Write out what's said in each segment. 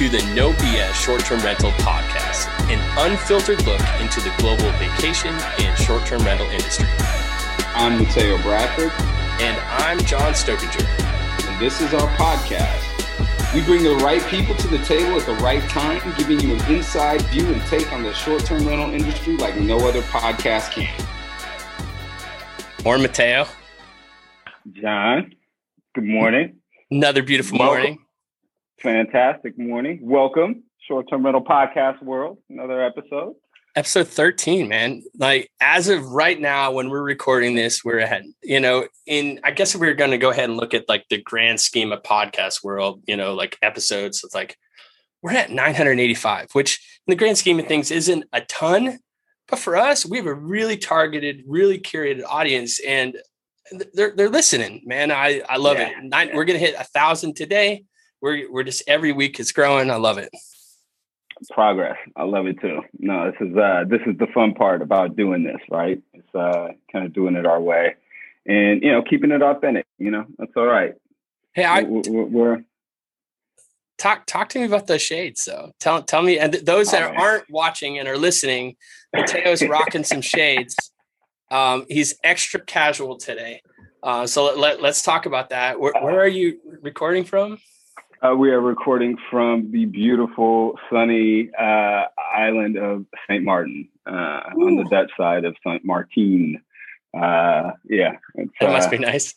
to the No BS Short Term Rental Podcast, an unfiltered look into the global vacation and short term rental industry. I'm Mateo Bradford. And I'm John Stokinger. And this is our podcast. We bring the right people to the table at the right time, giving you an inside view and take on the short term rental industry like no other podcast can. Morning, Mateo. John, good morning. Another beautiful Welcome. morning. Fantastic morning. Welcome, Short Term Rental Podcast World. Another episode. Episode 13, man. Like as of right now, when we're recording this, we're ahead. You know, in I guess if we are going to go ahead and look at like the grand scheme of podcast world, you know, like episodes, it's like we're at 985, which in the grand scheme of things isn't a ton. But for us, we have a really targeted, really curated audience, and they're they're listening, man. I I love yeah, it. We're gonna hit a thousand today. We're we're just every week it's growing. I love it. Progress. I love it too. No, this is uh this is the fun part about doing this, right? It's uh kind of doing it our way, and you know keeping it authentic. You know that's all right. Hey, I we're, we're talk talk to me about those shades though. Tell tell me and those that oh, aren't watching and are listening, Mateo's rocking some shades. Um, he's extra casual today. Uh, so let, let, us talk about that. Where, where, are you recording from? Uh, we are recording from the beautiful, sunny uh, island of St. Martin uh, on the Dutch side of St. Martin. Uh, yeah. That must be uh, nice.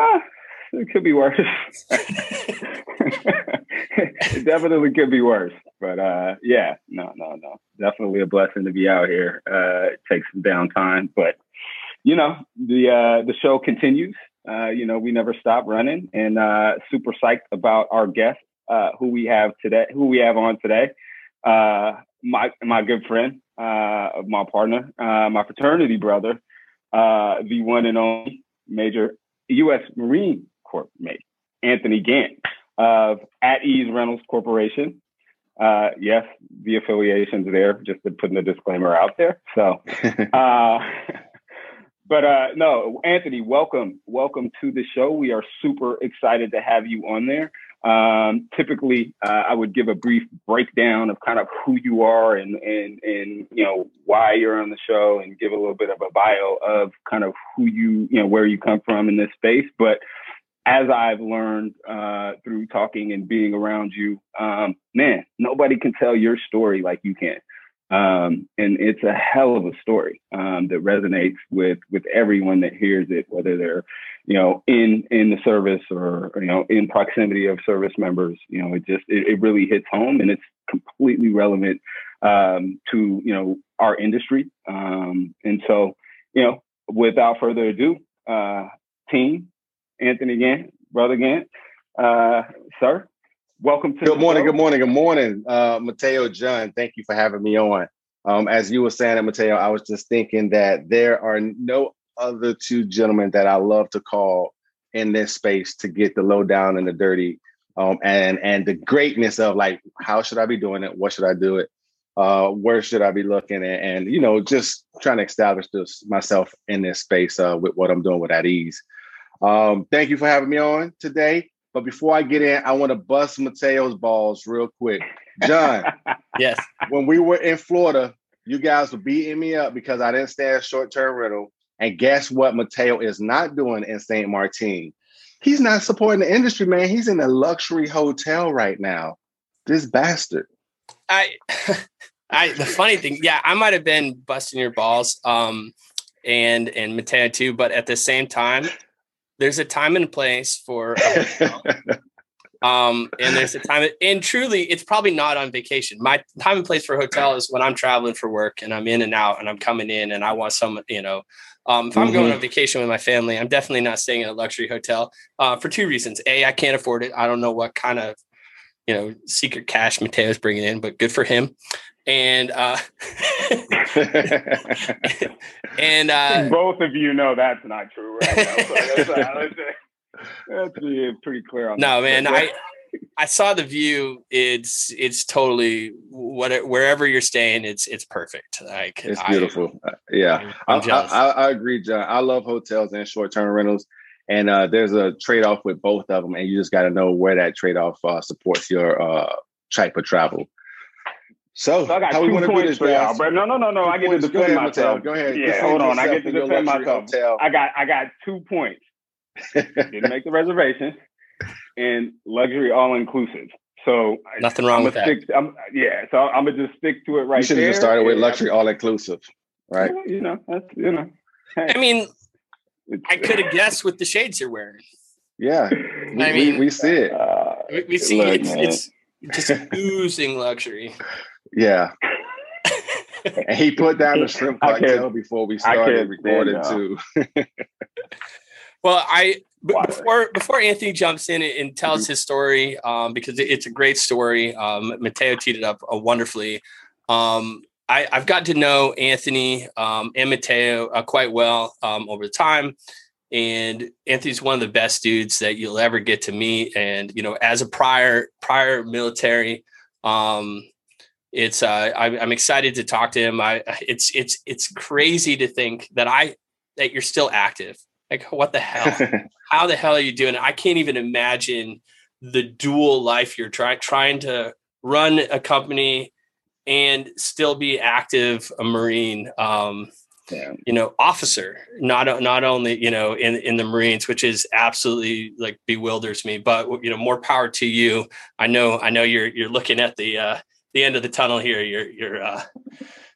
Ah, it could be worse. it definitely could be worse. But uh, yeah, no, no, no. Definitely a blessing to be out here. Uh, it takes some downtime, but you know, the uh, the show continues. Uh, you know, we never stop running, and uh, super psyched about our guest, uh, who we have today, who we have on today. Uh, my my good friend, uh, my partner, uh, my fraternity brother, uh, the one and only major U.S. Marine Corps mate, Anthony Gantt of At Ease Rentals Corporation. Uh, yes, the affiliations there, just to putting the disclaimer out there. So, uh, but uh, no, Anthony, welcome, welcome to the show. We are super excited to have you on there. Um, typically, uh, I would give a brief breakdown of kind of who you are and and and you know why you're on the show, and give a little bit of a bio of kind of who you you know where you come from in this space. But as I've learned uh, through talking and being around you, um, man, nobody can tell your story like you can. Um, and it's a hell of a story um, that resonates with with everyone that hears it, whether they're you know in in the service or, you know in proximity of service members. You know, it just it, it really hits home, and it's completely relevant um, to you know our industry. Um, and so, you know, without further ado, uh, team, Anthony Gantt, brother Gantt, uh, sir, welcome to good morning, good morning, good morning, uh, Mateo John. Thank you for having me on. Um, as you were saying, Mateo, I was just thinking that there are no other two gentlemen that I love to call in this space to get the lowdown and the dirty, um, and and the greatness of like how should I be doing it? What should I do it? Uh, where should I be looking? And, and you know, just trying to establish this myself in this space uh, with what I'm doing with at ease. Um, thank you for having me on today. But before I get in, I want to bust Mateo's balls real quick. John. yes. When we were in Florida, you guys were beating me up because I didn't stay at short term rental. And guess what? Mateo is not doing in St. Martin. He's not supporting the industry, man. He's in a luxury hotel right now. This bastard. I, I. The funny thing, yeah, I might have been busting your balls, um, and and Mateo too. But at the same time, there's a time and place for um and there's a time and truly it's probably not on vacation. My time and place for hotel is when i'm traveling for work and i'm in and out and i'm coming in and i want some you know um, if i'm mm-hmm. going on vacation with my family i'm definitely not staying in a luxury hotel uh, for two reasons. A i can't afford it. I don't know what kind of you know secret cash mateo's bringing in but good for him and uh and uh both of you know that's not true right now so that's, that's, that's pretty clear on no that. man i i saw the view. It's it's totally what wherever you're staying it's it's perfect. Like it's beautiful. I, uh, yeah. I, I, I, agree john. I love hotels and short-term rentals. And uh, there's a trade-off with both of them and you just got to know where that trade-off uh, supports your uh, type of travel. So, So I got how we two want to do points this, for y'all, bro. No, no, no, no. I get to Points. defend Go ahead, myself. Mateo. Go ahead. Yeah, Defend hold on. I get to in defend myself. hotel. I got I got two points. Didn't make the reservation and luxury all inclusive. So Nothing wrong I'm with that. stick. I'm, yeah, so I'm gonna just stick to it right you should have just started with luxury all inclusive, right? You know, that's you know. Hey, I mean, I could have guessed with the shades you're wearing. Yeah, we, I we- mean- we see it. Uh, We, we see look, it's, man. it's just oozing luxury. Yeah, and he put down the shrimp cocktail before we started can't recording stand too. Well, I b- Water. before before Anthony jumps in and tells his story, um, because it's a great story. Um, Mateo teed it up uh, wonderfully. Um, I, I've got to know Anthony um, and Mateo uh, quite well um, over time, and Anthony's one of the best dudes that you'll ever get to meet. And you know, as a prior prior military, um, it's uh, I, I'm excited to talk to him. I it's it's it's crazy to think that I that you're still active. Like what the hell? How the hell are you doing? I can't even imagine the dual life you're trying trying to run a company and still be active a marine um Yeah. you know officer not not only you know in in the marines which is absolutely like bewilders me but you know more power to you i know i know you're you're looking at the uh the end of the tunnel here you're you're uh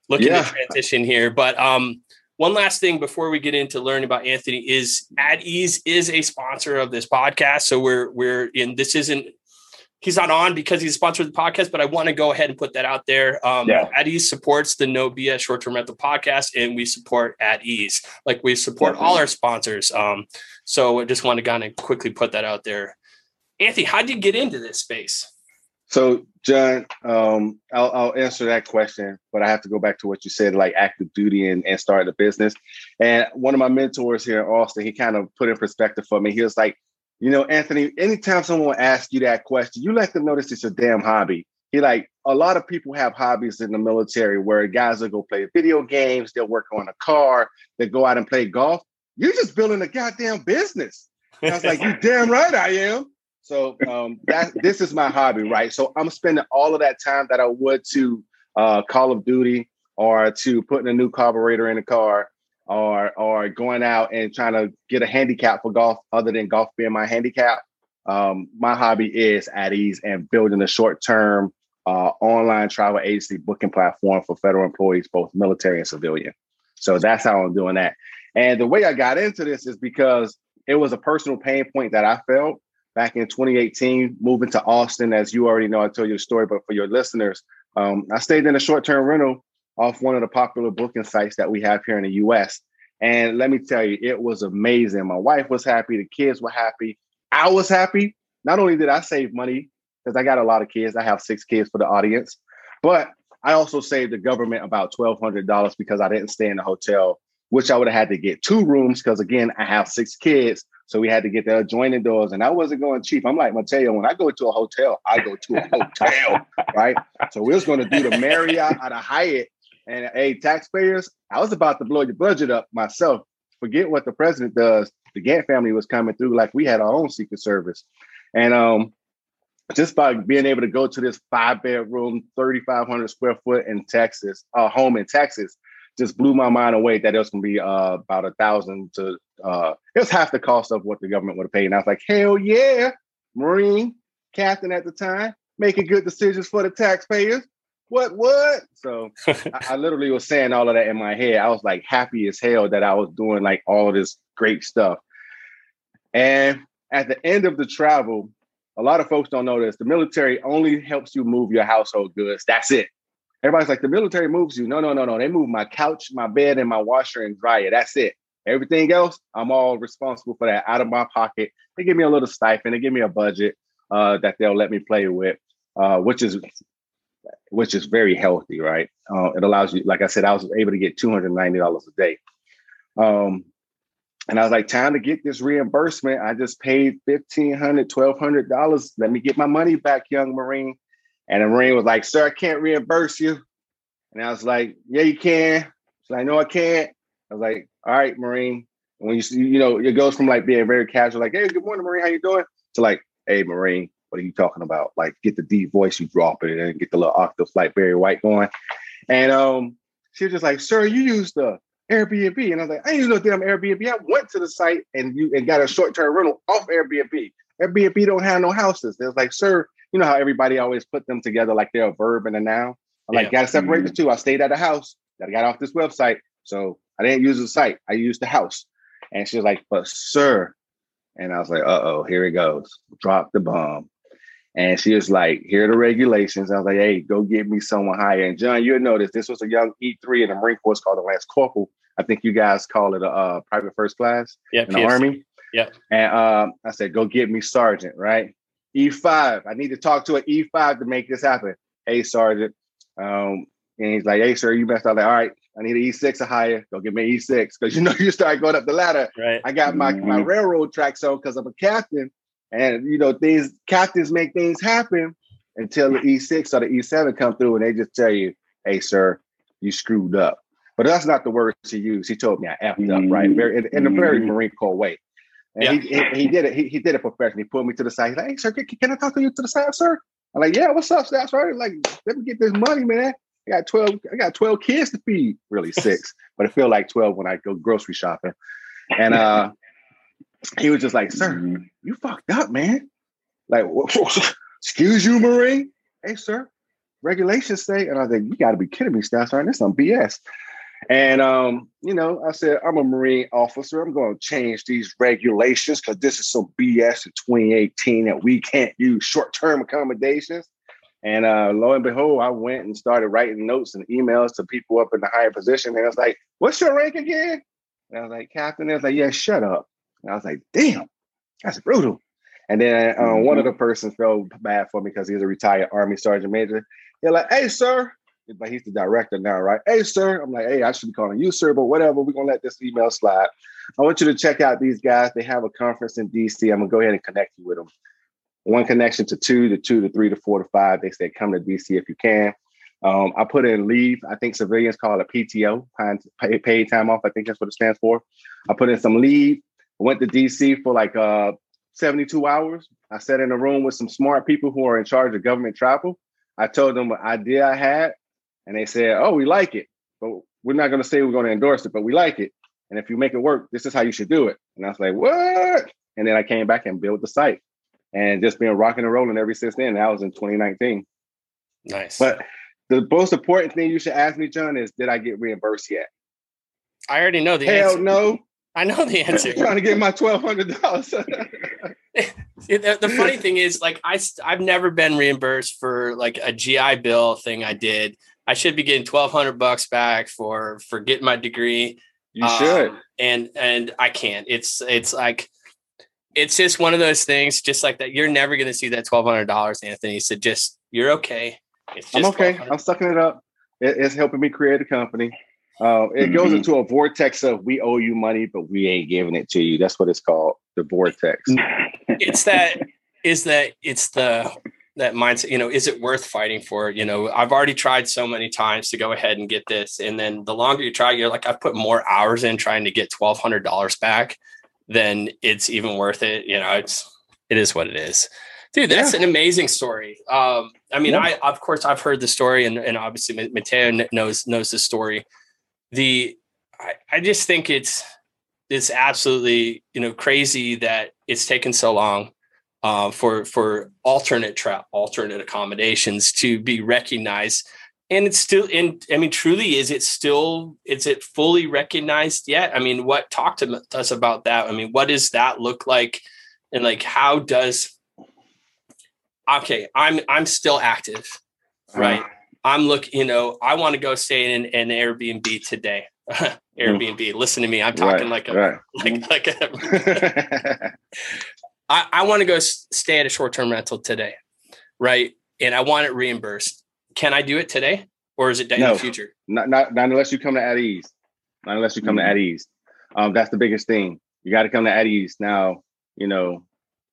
looking Yeah. to transition here but um one last thing before we get into learning about Anthony is At Ease is a sponsor of this podcast. So we're we're in this isn't he's not on because he's a sponsor of the podcast, but I want to go ahead and put that out there. Um Yeah. At Ease supports the No BS short term rental podcast and we support At Ease. Like we support all our sponsors. Um so I just want to kind of quickly put that out there. Anthony, how did you get into this space? So, John, um, I'll, I'll answer that question, but I have to go back to what you said, like active duty and, and start a business. And one of my mentors here in Austin, he kind of put in perspective for me. He was like, you know, Anthony, anytime someone asks you that question, you let them know this is a damn hobby. He like a lot of people have hobbies in the military where guys will go play video games, they'll work on a car, they go out and play golf. You're just building a goddamn business. And I was like, you damn right I am. So um, that this is my hobby, right? So I'm spending all of that time that I would to uh, Call of Duty or to putting a new carburetor in the car or or going out and trying to get a handicap for golf other than golf being my handicap. Um, my hobby is at ease and building a short-term uh, online travel agency booking platform for federal employees, both military and civilian. So that's how I'm doing that. And the way I got into this is because it was a personal pain point that I felt back in 2018, moving to Austin. As you already know, I told you the story, but for your listeners, um, I stayed in a short term rental off one of the popular booking sites that we have here in the US. And let me tell you, it was amazing. My wife was happy, the kids were happy, I was happy. Not only did I save money, because I got a lot of kids, I have six kids for the audience, but I also saved the government about $1,200 because I didn't stay in a hotel, which I would have had to get two rooms because, again, I have six kids. So we had to get the adjoining doors, and I wasn't going cheap. I'm like Mateo, when I go to a hotel, I go to a hotel, right? So we was going to do the Marriott at a Hyatt, and hey, taxpayers, I was about to blow your budget up myself. Forget what the president does. The Gantt family was coming through like we had our own Secret Service, and um, just by being able to go to this five bedroom, 3,500 square foot in Texas, uh, home in Texas, just blew my mind away that it was going to be uh, about a thousand to uh, it was half the cost of what the government would have paid. And I was like, hell yeah, Marine captain at the time, making good decisions for the taxpayers. What, what? So I, I literally was saying all of that in my head. I was like happy as hell that I was doing like all of this great stuff. And at the end of the travel, a lot of folks don't know this. The military only helps you move your household goods. That's it. Everybody's like, the military moves you. No, no, no, no. They move my couch, my bed, and my washer and dryer. That's it. Everything else, I'm all responsible for that out of my pocket. They give me a little stipend. They give me a budget uh, that they'll let me play with, uh, which is which is very healthy, right? Uh, it allows you, like I said, I was able to get two hundred ninety dollars a day. Um, and I was like, time to get this reimbursement. I just paid $1,500, $1,200. Let me get my money back, young Marine. And the Marine was like, sir, I can't reimburse you. And I was like, yeah, you can. She's like, no, I can't. I was like, all right, Marine. And when you see, you know, it goes from like being very casual, like, hey, good morning, Marine, how you doing? To like, hey, Marine, What are you talking about? Like, get the deep voice, you drop it, and get the little octave like Barry White going. And um, she was just like, "Sir, you used the Airbnb," and I was like, "I ain't no damn Airbnb. I went to the site and you and got a short term rental off Airbnb. Airbnb don't have no houses." They was like, "Sir, you know how everybody always put them together like they're a verb and a noun." I'm yeah. like, "Gotta separate mm-hmm. the two. I stayed at a house. I got off this website, so I didn't use the site. I used the house." And she was like, "But sir," and I was like, "Uh oh, here it goes. Drop the bomb." And she was like, here are the regulations. I was like, hey, go get me someone higher. And John, you'll notice this was a young E3 in the Marine Corps called the Lance Corporal. I think you guys call it a uh, private first class yeah, in the Army. Yeah. And um, I said, go get me sergeant, right? E5. I need to talk to an E5 to make this happen. Hey, sergeant. Um, and he's like, hey, sir, you messed up. Like, all right, I need an E6 or higher. Go get me E6. Because you know, you start going up the ladder. Right. I got my, my mm-hmm. railroad tracks on because I'm a captain. And you know, things captains make things happen until the E6 or the E7 come through and they just tell you, hey, sir, you screwed up. But that's not the words he used. He told me I effed up, right? Very in, in a very mm-hmm. Marine Corps way. And yeah. he, he, he, did it. He, he did it professionally. He pulled me to the side. He's like, "Hey, sir, can, can I talk to you to the side, sir?" I'm like, "Yeah, what's up, staff sergeant? Like, let me get this money, man. I got twelve. I got twelve kids to feed. Really six, but I feel like twelve when I go grocery shopping." And uh, he was just like, "Sir, you fucked up, man. Like, excuse you, Marine. Hey, sir, regulations say." And I was like, "You got to be kidding me, Staff Sergeant. This some BS." And um, you know, I said, "I'm a Marine officer. I'm going to change these regulations because this is some BS in 2018 that we can't use short-term accommodations." And uh, lo and behold, I went and started writing notes and emails to people up in the higher position. And I was like, "What's your rank again?" And I was like, "Captain." And I was like, "Yeah, shut up." And I was like, damn, that's brutal. And then uh, mm-hmm. one of the persons felt bad for me because he's a retired Army Sergeant Major. They're like, hey, sir. But he's the director now, right? Hey, sir. I'm like, hey, I should be calling you, sir, but whatever. We're going to let this email slide. I want you to check out these guys. They have a conference in DC. I'm going to go ahead and connect you with them. One connection to two, to two, to three, to four, to five. They said, come to DC if you can. Um, I put in leave. I think civilians call it PTO, paid time off. I think that's what it stands for. I put in some leave went to DC for like uh 72 hours. I sat in a room with some smart people who are in charge of government travel. I told them what idea I had, and they said, "Oh, we like it, but we're not going to say we're going to endorse it, but we like it. And if you make it work, this is how you should do it." And I was like, "What?" And then I came back and built the site, and just been rocking and rolling ever since then. That was in 2019. Nice. But the most important thing you should ask me, John, is did I get reimbursed yet? I already know the Hell answer. no. I know the answer. I'm trying to get my twelve hundred dollars. the, funny thing is, like, I I've never been reimbursed for like a GI Bill thing I did. I should be getting twelve hundred bucks back for for getting my degree. You um, should, and and I can't. It's it's like it's just one of those things, just like that. You're never going to see that twelve hundred dollars, Anthony. So just you're okay. I'm okay. I'm sucking it up. It, it's helping me create a company. Uh, it goes mm-hmm. into a vortex of we owe you money, but we ain't giving it to you. That's what it's called, the vortex. it's that is that it's the that mindset. You know, is it worth fighting for? You know, I've already tried so many times to go ahead and get this, and then the longer you try, you're like, I've put more hours in trying to get twelve hundred dollars back than it's even worth it. You know, it's it is what it is. Dude, that's yeah. an amazing story. Um, I mean, yeah. I of course I've heard the story, and, and obviously Mateo knows knows the story the I, I just think it's it's absolutely you know crazy that it's taken so long uh, for for alternate tra- alternate accommodations to be recognized and it's still in i mean truly is it still is it fully recognized yet i mean what talk to us about that i mean what does that look like and like how does okay i'm i'm still active right uh-huh. I'm looking, you know, I want to go stay in an Airbnb today. Airbnb, listen to me. I'm talking right, like a, right. like, mm-hmm. like a, I, I want to go stay at a short-term rental today. Right. And I want it reimbursed. Can I do it today or is it in no, the future? Not, not, not unless you come to at ease. Not unless you come mm-hmm. to at ease. Um, that's the biggest thing. You got to come to at ease. Now, you know,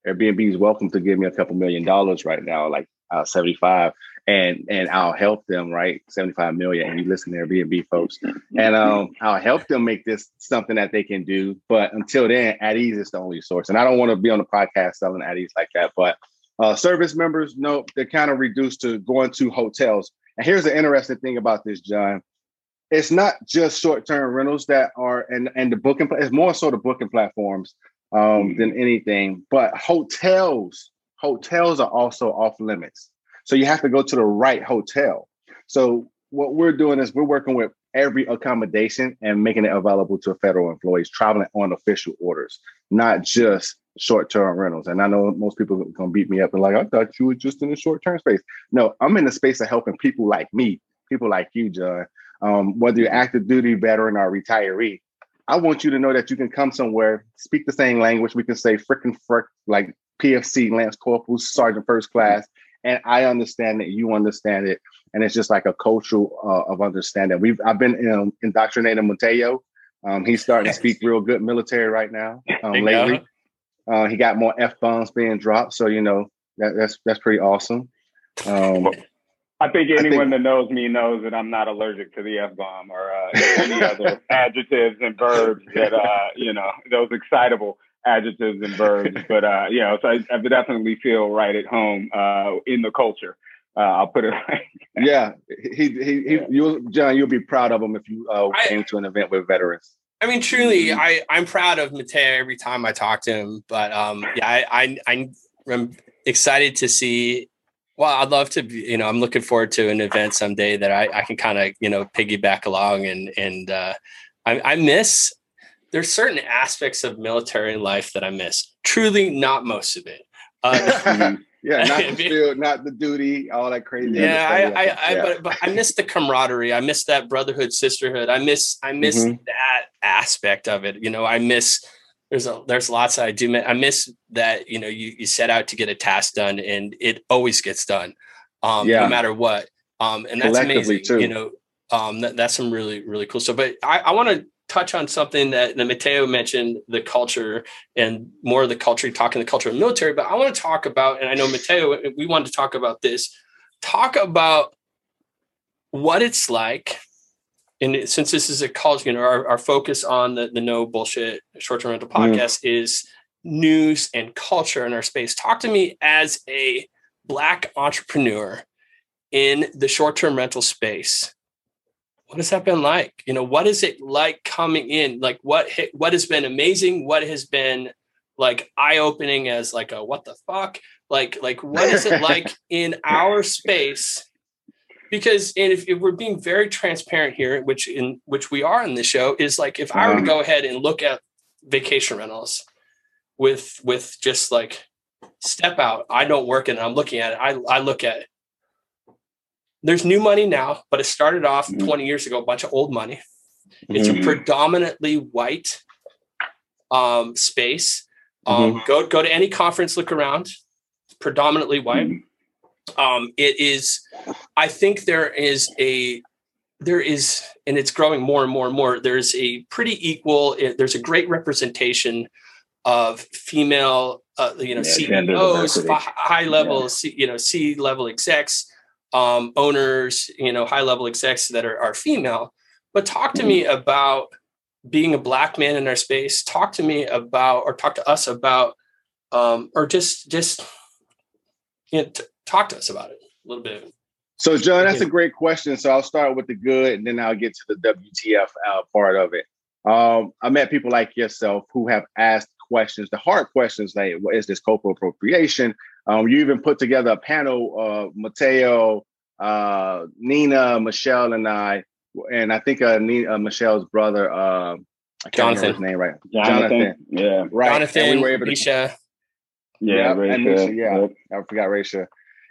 Airbnb is welcome to give me a couple million dollars right now, like uh, 75 and and I'll help them, right? 75 million. And you listen to Airbnb folks. And um, I'll help them make this something that they can do. But until then, at ease is the only source. And I don't want to be on the podcast selling at ease like that. But Uh, service members, no, they're kind of reduced to going to hotels. And here's the interesting thing about this, John. It's not just short-term rentals that are and and the booking. It's more so the booking platforms um, mm-hmm. than anything. But hotels, hotels are also off limits. So you have to go to the right hotel. So what we're doing is we're working with every accommodation and making it available to federal employees traveling on official orders, not just short-term rentals. And I know most people are gonna beat me up and like, I thought you were just in the short-term space. No, I'm in the space of helping people like me, people like you, John. Um, whether you're active duty veteran or retiree, I want you to know that you can come somewhere, speak the same language. We can say frickin' frick, like PFC, Lance Corporal, Sergeant First Class, and I understand it, you understand it, and it's just like a cultural uh, of understanding. We've I've been you know, indoctrinating Mateo. Um, he's starting to speak real good military right now. Um, lately, uh, he got more f bombs being dropped, so you know that, that's that's pretty awesome. Um, I think anyone I think, that knows me knows that I'm not allergic to the f bomb or uh, any other adjectives and verbs that uh, you know those excitable adjectives and verbs. But uh, you know, so I, I definitely feel right at home uh, in the culture. Uh, I'll put it like Yeah, he, he, he yeah. you, John, you'll be proud of him if you uh, I, came to an event with veterans. I mean, truly, mm-hmm. I I'm proud of Mateo every time I talk to him. But um, yeah, I, I I'm excited to see. Well, I'd love to. Be, You know, I'm looking forward to an event someday that I, I can kind of you know piggyback along and and uh, I, I miss there's certain aspects of military life that I miss. Truly, not most of it. Uh, yeah, not the field, not the duty, all that crazy. Yeah, I, I, I yeah. But, but, I miss the camaraderie. I miss that brotherhood, sisterhood. I miss, I miss mm-hmm. that aspect of it. You know, I miss. There's a, there's lots I do. I miss that. You know, you you set out to get a task done, and it always gets done, um, yeah. no matter what. Um, and that's amazing. Too. You know, um, that, that's some really really cool stuff. But I, I want to touch on something that, that Mateo mentioned, the culture and more of the culture, talking the culture of military. But I want to talk about, and I know Mateo, we wanted to talk about this. Talk about what it's like. And since this is a college, you know, our, our focus on the, the no bullshit short-term rental mm. podcast mm. is news and culture in our space. Talk to me as a black entrepreneur in the short-term rental space what has that been like? You know, what is it like coming in? Like what what has been amazing? What has been like eye opening as like a what the fuck? Like like what is it like in our space? Because and if, if, we're being very transparent here, which in which we are in the show, is like if I were to uh-huh. go ahead and look at vacation rentals with with just like step out, I don't work and I'm looking at it. I I look at there's new money now, but it started off mm-hmm. 20 years ago, a bunch of old money. It's mm-hmm. a predominantly white um, space. Um, mm-hmm. Go go to any conference, look around. It's predominantly white. Mm-hmm. Um, it is. I think there is a there is, and it's growing more and more and more. There's a pretty equal. There's a great representation of female, uh, you know, yeah, CEOs, high level, yeah. you know, C level execs um, owners, you know, high level execs that are, are female. But talk to me about being a black man in our space. Talk to me about, or talk to us about, um, or just just you know, t- talk to us about it a little bit. So, John, that's a great question. So, I'll start with the good, and then I'll get to the WTF uh, part of it. Um, I met people like yourself who have asked questions, the hard questions like, what is this cultural appropriation? Um, you even put together a panel, uh, Mateo, uh, Nina, Michelle, and I, and I think uh, Nina, uh, Michelle's brother, uh, I can't Jonathan. remember his name right. Jonathan. Jonathan. Yeah. Right. Jonathan, and we were able to, Nisha. Yeah, yeah, and Nisha, yeah. Yep. I forgot Raisha.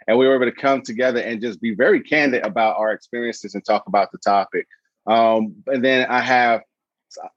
And we were able to come together and just be very candid about our experiences and talk about the topic. Um, and then I have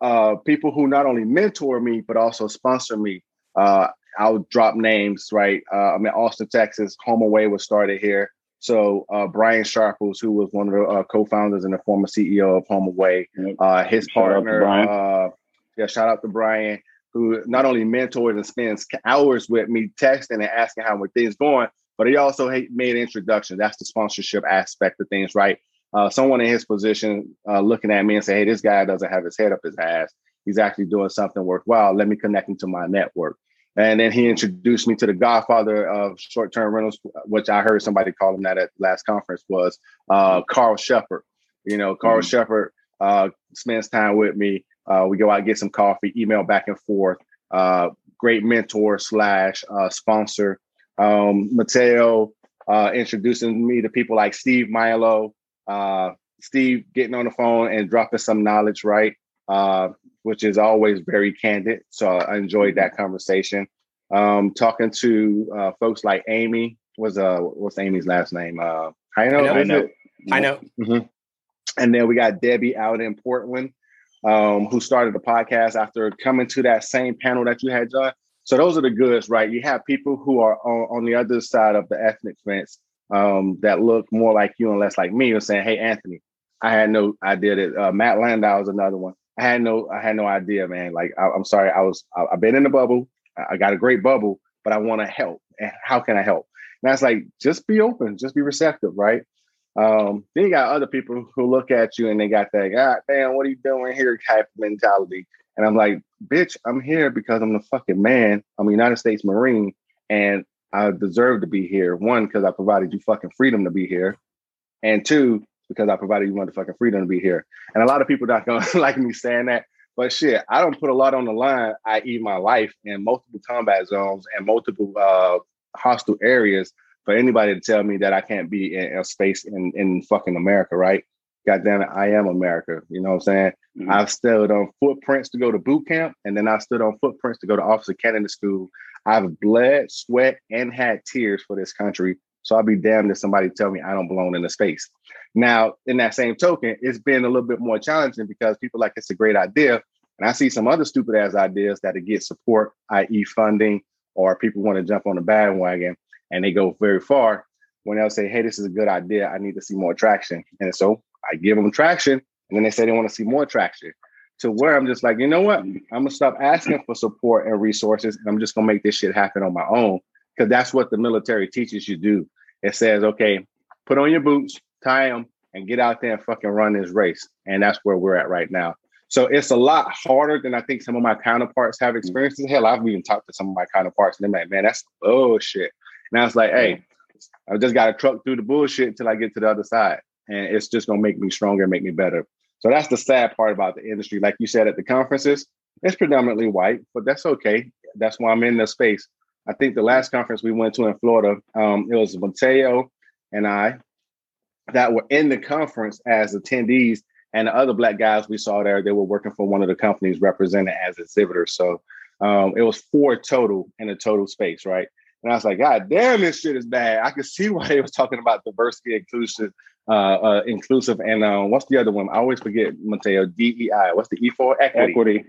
uh, people who not only mentor me but also sponsor me. Uh, I'll drop names, right? Uh, I'm in Austin, Texas. HomeAway was started here. So uh, Brian Sharples, who was one of the uh, co-founders and the former CEO of HomeAway, uh, his shout partner, uh, yeah, shout out to Brian, who not only mentors and spends hours with me texting and asking how my things going, but he also made introductions. That's the sponsorship aspect of things, right? Uh, someone in his position uh, looking at me and say, "Hey, this guy doesn't have his head up his ass. He's actually doing something worthwhile. Let me connect him to my network." And then he introduced me to the godfather of short-term rentals, which I heard somebody call him that at last conference was uh, Carl Shepherd. You know, Carl mm-hmm. Shepherd uh, spends time with me. Uh, we go out get some coffee, email back and forth. Uh, great mentor slash uh, sponsor. Um, Mateo uh, introducing me to people like Steve Milo, uh, Steve getting on the phone and dropping some knowledge, right? Which is always very candid. So I enjoyed that conversation. Um, talking to uh, folks like Amy was uh, what's Amy's last name? Uh, I know, I know, I know. Mm-hmm. And then we got Debbie out in Portland, um, who started the podcast after coming to that same panel that you had, John. So those are the goods, right? You have people who are on, on the other side of the ethnic fence um, that look more like you and less like me, and saying, "Hey, Anthony, I had no idea that uh, Matt Landau is another one. I had no, I had no idea, man. Like, I, am sorry, I was, I, have been in the bubble. I got a great bubble, but I want to help. And how can I help? And that's like, just be open, just be receptive, right? Um, then you got other people who look at you and they got that, God damn, what are you doing here type mentality. And I'm like, bitch, I'm here because I'm the fucking man. I'm a United States Marine and I deserve to be here. One, because I provided you fucking freedom to be here. And two, because I provided you motherfucking freedom to be here. And a lot of people not gonna like me saying that. But shit, I don't put a lot on the line, i.e., my life in multiple combat zones and multiple uh, hostile areas for anybody to tell me that I can't be in a space in, in fucking America, right? God damn it, I am America. You know what I'm saying? Mm-hmm. I've stood on footprints to go to boot camp, and then I stood on footprints to go to officer candidate school. I've bled, sweat, and had tears for this country. So I'll be damned if somebody tell me I don't belong in the space. Now, in that same token, it's been a little bit more challenging because people like it's a great idea. And I see some other stupid ass ideas that get support, i.e., funding, or people want to jump on the bandwagon and they go very far when they'll say, Hey, this is a good idea. I need to see more traction. And so I give them traction, and then they say they want to see more traction. To where I'm just like, you know what? I'm gonna stop asking for support and resources, and I'm just gonna make this shit happen on my own. Because that's what the military teaches you to do. It says, okay, put on your boots, tie them, and get out there and fucking run this race. And that's where we're at right now. So it's a lot harder than I think some of my counterparts have experienced. Hell, I've even talked to some of my counterparts, and they're like, man, that's bullshit. And I was like, hey, I just got to truck through the bullshit until I get to the other side and it's just gonna make me stronger and make me better. So that's the sad part about the industry. Like you said at the conferences, it's predominantly white, but that's okay. That's why I'm in the space. I think the last conference we went to in Florida, um, it was Mateo and I that were in the conference as attendees, and the other black guys we saw there, they were working for one of the companies represented as exhibitors. So um, it was four total in a total space, right? And I was like, God damn, this shit is bad. I could see why they was talking about diversity, inclusion, uh, uh, inclusive, and uh, what's the other one? I always forget, Mateo. DEI. What's the E for? Equity. Equity.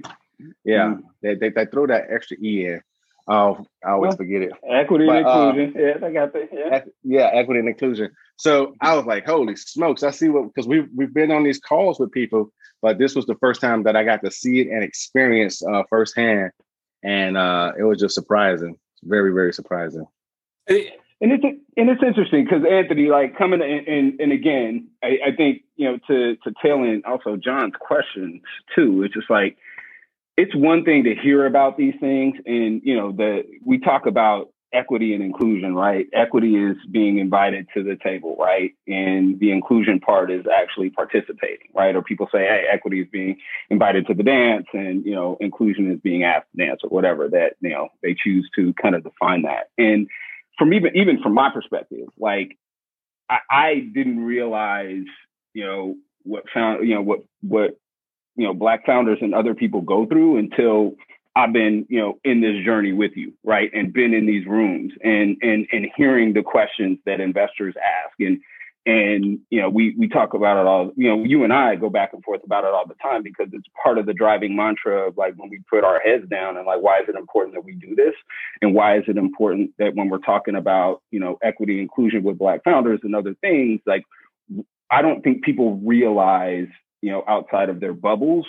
Yeah, mm they, they, they throw that extra E in. Oh, I always well, forget it. Equity but, and uh, inclusion. Uh, yeah, I got that. Yeah. yeah, equity and inclusion. So I was like, holy smokes! I see what because we've we've been on these calls with people, but this was the first time that I got to see it and experience uh, firsthand, and uh, it was just surprising. Very, very surprising and it's and it's interesting because Anthony, like coming in, and, and again, I, I, think you know to to tail in also John's questions too. It's just like it's one thing to hear about these things, and you know the we talk about equity and inclusion, right? Equity is being invited to the table, right? And the inclusion part is actually participating, right? Or people say, hey, equity is being invited to the dance and, you know, inclusion is being asked to dance or whatever that, you know, they choose to kind of define that. And from even even from my perspective, like I, I didn't realize, you know, what found, you know, what what you know, black founders and other people go through until I've been, you know, in this journey with you, right? And been in these rooms and and and hearing the questions that investors ask and and you know we we talk about it all you know you and i go back and forth about it all the time because it's part of the driving mantra of like when we put our heads down and like why is it important that we do this and why is it important that when we're talking about you know equity inclusion with black founders and other things like i don't think people realize you know outside of their bubbles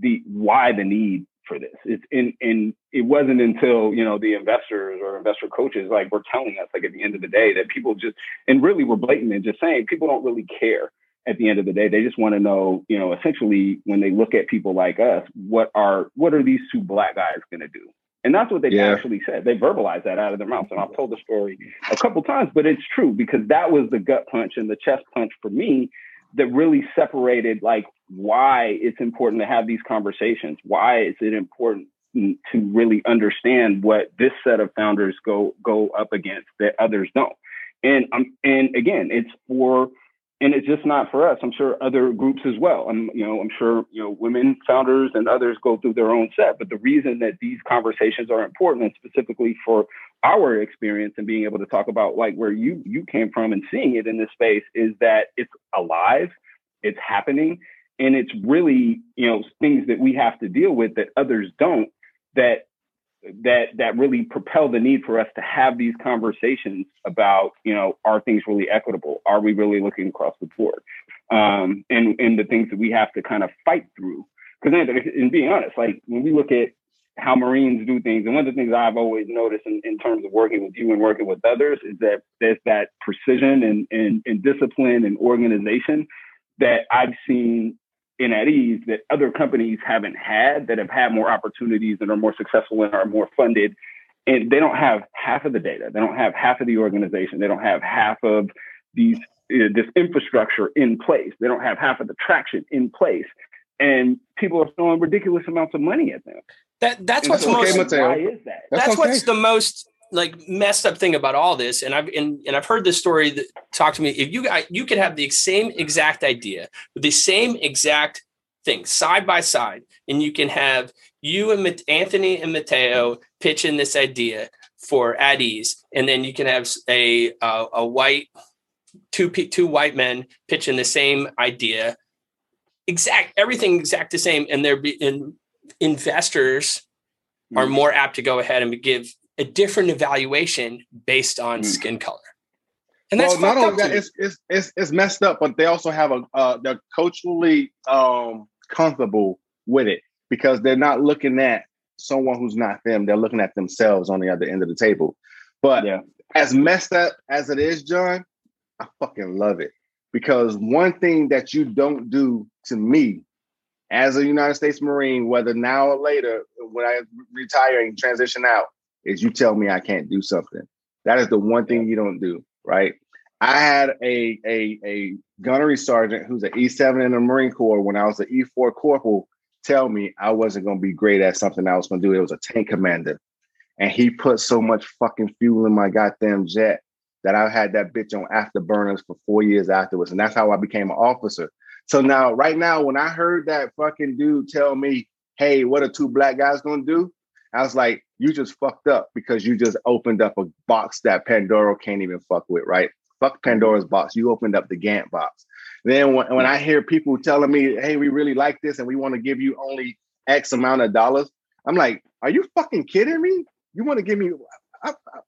the why the need for this. It's in and it wasn't until you know the investors or investor coaches like were telling us like at the end of the day that people just and really were blatant and just saying people don't really care at the end of the day. They just want to know, you know, essentially when they look at people like us, what are what are these two black guys going to do? And that's what they Yeah. actually said. They verbalized that out of their mouths. And I've told the story mm-hmm. a couple times, but it's true because that was the gut punch and the chest punch for me that really separated like why it's important to have these conversations. Why is it important to really understand what this set of founders go go up against that others don't? And um, and again, it's for and it's just not for us. I'm sure other groups as well. I'm, you know, I'm sure you know women founders and others go through their own set. But the reason that these conversations are important, and specifically for our experience and being able to talk about like where you you came from and seeing it in this space, is that it's alive, it's happening, and it's really you know things that we have to deal with that others don't. That that that really propel the need for us to have these conversations about you know are things really equitable are we really looking across the board um, and and the things that we have to kind of fight through because and being honest like when we look at how marines do things. And one of the things i've always noticed in, in terms of working with you and working with others is that there's that precision and, and, and discipline and organization that i've seen in at ease that other companies haven't had that have had more opportunities and are more successful and are more funded. And they don't have half of the data. They don't have half of the organization. They don't have half of these uh, this infrastructure in place. They don't have half of the traction in place. And people are throwing ridiculous amounts of money at them That that's And what's so, most. Mateo. why is that That's, That's what's okay. the most like messed up thing about all this. And I've and, and I've heard this story that talk to me. If you got you could have the same exact idea with the same exact thing side by side, and you can have you and Mat- Anthony and Mateo pitching this idea for at ease, and then you can have a a, a white two two white men pitching the same idea, exact everything exact the same, and there be in investors are Mm. more apt to go ahead and give a different evaluation based on Mm. skin color. And that's well, not only up that, it's, it's it's it's messed up, but they also have a uh, they're culturally um, comfortable with it because they're not looking at someone who's not them. They're looking at themselves on the other end of the table. But yeah as messed up as it is, John, I fucking love it because one thing that you don't do to me as a United States Marine, whether now or later, when I retire and transition out, is you tell me I can't do something. That is the one thing you don't do, right? I had a a a gunnery sergeant who's an E7 in the Marine Corps when I was an E4 corporal tell me I wasn't going to be great at something I was going to do. It was a tank commander. And he put so much fucking fuel in my goddamn jet that I had that bitch on afterburners for four years afterwards. And that's how I became an officer. So now, right now, when I heard that fucking dude tell me, hey, what are two black guys gonna do? I was like, you just fucked up because you just opened up a box that Pandora can't even fuck with, right? Fuck Pandora's box. You opened up the Gantt box. Then when, when I hear people telling me, hey, we really like this and we want to give you only X amount of dollars, I'm like, are you fucking kidding me? You want to give me? I, I,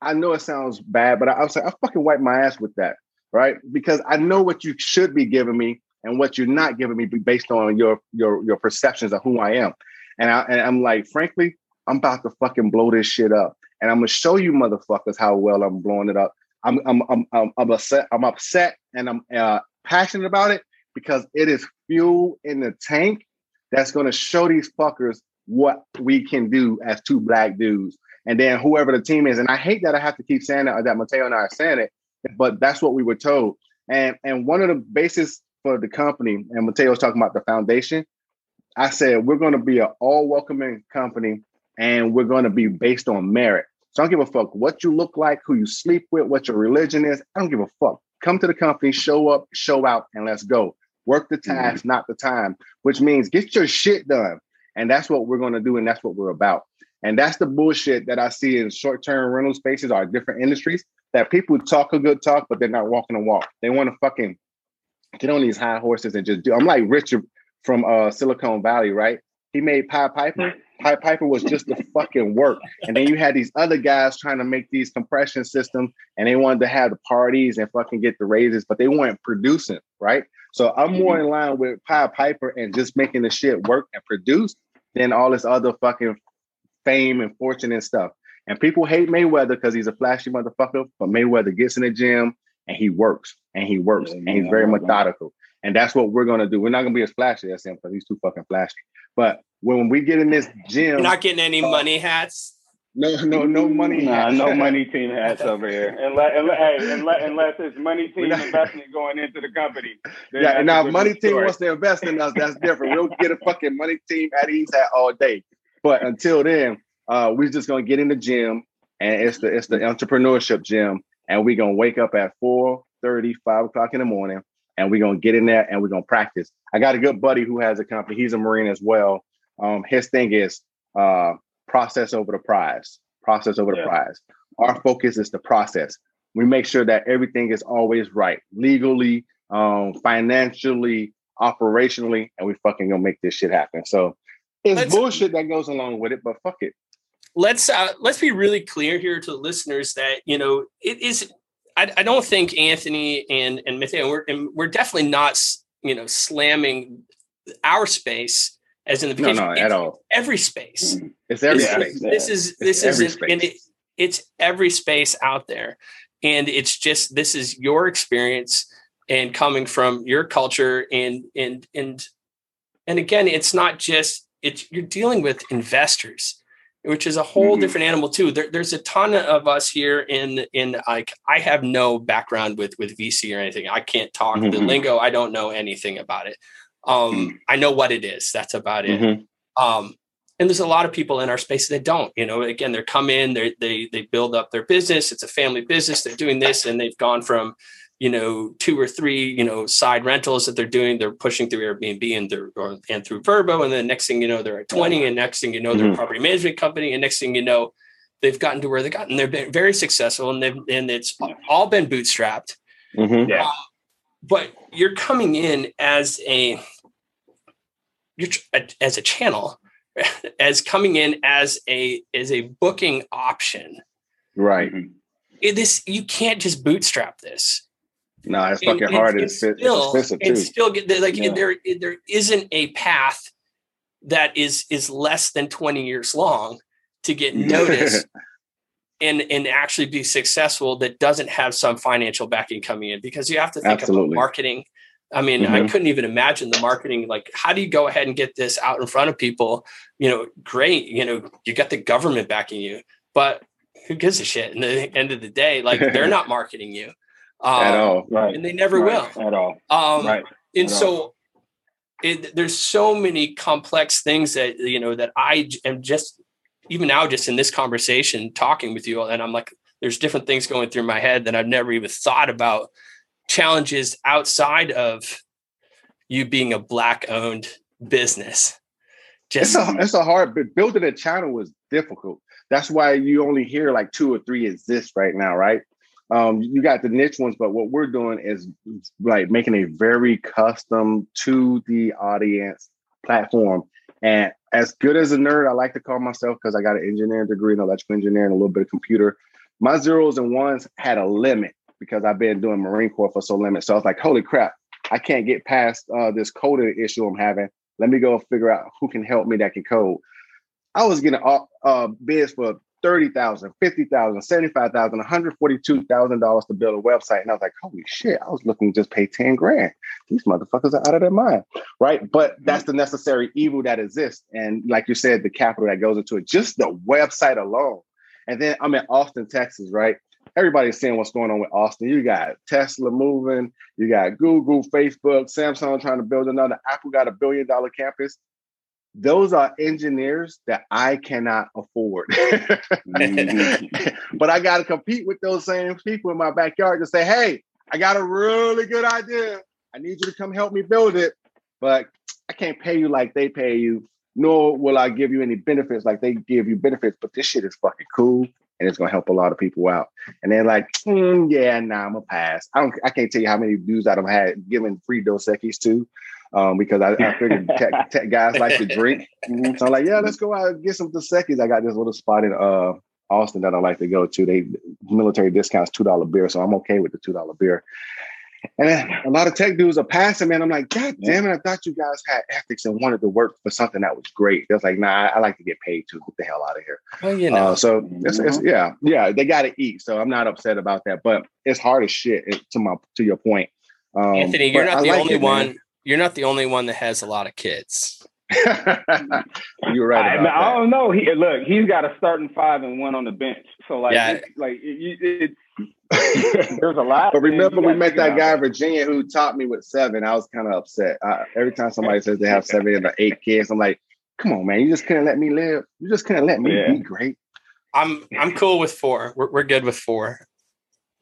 I know it sounds bad, but I, I was like, I fucking wipe my ass with that, right? Because I know what you should be giving me and what you're not giving me based on your your your perceptions of who I am. And I and I'm like, frankly, I'm about to fucking blow this shit up, and I'm gonna show you motherfuckers how well I'm blowing it up. I'm I'm I'm I'm, I'm upset. I'm upset, and I'm uh, passionate about it because it is fuel in the tank that's gonna show these fuckers what we can do as two black dudes. And then whoever the team is, and I hate that I have to keep saying that, that Mateo and I are saying it, but that's what we were told. And and one of the basis for the company, and Mateo's talking about the foundation. I said we're going to be an all welcoming company, and we're going to be based on merit. So I don't give a fuck what you look like, who you sleep with, what your religion is. I don't give a fuck. Come to the company, show up, show out, and let's go. Work the task, mm-hmm. not the time, which means get your shit done. And that's what we're going to do, and that's what we're about. And that's the bullshit that I see in short-term rental spaces or different industries that people talk a good talk, but they're not walking a walk. They want to fucking get on these high horses and just do. I'm like Richard from uh, Silicon Valley, right? He made Pied Piper. Pied Piper was just the fucking work. And then you had these other guys trying to make these compression systems and they wanted to have the parties and fucking get the raises, but they weren't producing, right? So I'm more in line with Pied Piper and just making the shit work and produce than all this other fucking fame and fortune and stuff. And people hate Mayweather because he's a flashy motherfucker, but Mayweather gets in the gym and he works and he works yeah, and he's very methodical. And that's what we're gonna do. We're not gonna be as flashy as him because he's too fucking flashy. But when we get in this gym, You're not getting any uh, money hats. no, no, no money. Nah, no money team hats over here. Unless, unless, hey, unless, unless it's money team not- investment going into the company. then Yeah, that's a now different money team story. wants to invest in us. That's different. We'll get a fucking money team at ease hat all day. But until then, uh, we're just gonna get in the gym, and it's the it's the entrepreneurship gym, and we're gonna wake up at 4 5 o'clock in the morning, and we're gonna get in there and we're gonna practice. I got a good buddy who has a company. He's a Marine as well. Um, his thing is uh, process over the prize. Process over the Yeah. prize. Our focus is the process. We make sure that everything is always right, legally, um, financially, operationally, and we fucking gonna make this shit happen. So it's Let's- bullshit that goes along with it, but fuck it. Let's uh, let's be really clear here to the listeners that you know it is. I, I don't think Anthony and and Mateo we're and we're definitely not you know slamming our space as in the No, no, at all. every space. It's every this, space. this is It's this is and it, it's every space out there, and it's just this is your experience and coming from your culture and and and and again, it's not just it's you're dealing with investors which is a whole Mhm. different animal too. There, there's a ton of us here in in like I have no background with with VC or anything. I can't talk the Mhm. lingo. I don't know anything about it. Um, I know what it is. That's about it. Mhm. Um, and there's a lot of people in our space that don't. You know, again, they're come in, they they they build up their business. It's a family business. They're doing this, and they've gone from you know two or three you know side rentals that they're doing. They're pushing through Airbnb and they're or, and through Vrbo, and then next thing you know, they're at 20, and next thing you know, they're a Mhm. property management company, and next thing you know, they've gotten to where they got, and they've been very successful, and they've and it's all been bootstrapped Mhm. Yeah. but you're coming in as a you're tr- as a channel as coming in as a as a booking option Right. Mhm. It- this you can't just bootstrap this No, it's fucking and- hard. It's, it's still, expensive and too. still like Yeah. there there isn't a path that is is less than 20 years long to get noticed and and actually be successful that doesn't have some financial backing coming in because you have to think Absolutely. about marketing i mean i Mhm. couldn't even imagine the marketing like how do you go ahead and get this out in front of people you know great you know you got the government backing you but who gives a shit in the end of the day like they're not marketing you um, At all. Right. and they never right. will At all. um, right. and At all. so it, there's so many complex things that you know that I am just even now just in this conversation talking with you and i'm like there's different things going through my head that i've never even thought about challenges outside of you being a black owned business It's a it's a hard but building a channel was difficult. That's why you only hear like two or three exist right now, right? Um, you got the niche ones, but what we're doing is like making a very custom to the audience platform. And as good as a nerd, I like to call myself because I got an engineering degree in electrical engineering, a little bit of computer. My zeros and ones had a limit because I've been doing Marine Corps for so limit. So I was like, holy crap, I can't get past uh, this coding issue I'm having. Let me go figure out who can help me that can code. I was getting uh, bids for $30,000, $50,000, $75,000, $142,000 to build a website. And I was like, holy shit, I was looking to just pay 10 grand. These motherfuckers are out of their mind. Right. But mm-hmm. that's the necessary evil that exists. And like you said, the capital that goes into it, just the website alone. And then I'm in Austin, Texas, right? Everybody's seeing what's going on with Austin. You got Tesla moving, you got Google, Facebook, Samsung trying to build another, Apple got a billion dollar campus. Those are engineers that I cannot afford. Mhm. but I got to compete with those same people in my backyard to say, hey, I got a really good idea. I need you to come help me build it. But I can't pay you like they pay you, nor will I give you any benefits like they give you benefits. But this shit is fucking cool and it's gonna help a lot of people out. And they're like, "Hmm, yeah, nah, I'm gonna pass. I don't I can't tell you how many dudes I've had giving free Dos Equis to. Um, because I, I figured tech, tech guys like to drink. So I'm like, yeah, let's go out and get some Equis. I got this little spot in uh Austin that I like to go to. They military discounts two dollar beer, so I'm okay with the two dollar beer. And a lot of tech dudes are passing, man. I'm like, God damn it! I thought you guys had ethics and wanted to work for something that was great. They're like, Nah, I, like to get paid to Get the hell out of here. well you know Uh, so it's, it's, yeah, yeah, they got to eat. So I'm not upset about that, but it's hard as shit. it- To my to your point, um, anthony you're not I the like only it, one you're not the only one that has a lot of kids You're right. I, I, don't know. He look, he's got a starting five and one on the bench. So like, yeah. it, like it, it, there's a lot. But remember, we met that guy in Virginia who taught me with seven. I was kind of upset. I, every time somebody says they have seven or eight kids, I'm like, come on, man, you just couldn't let me live. You just couldn't let me yeah. be great. I'm I'm cool with four. We're we're good with four.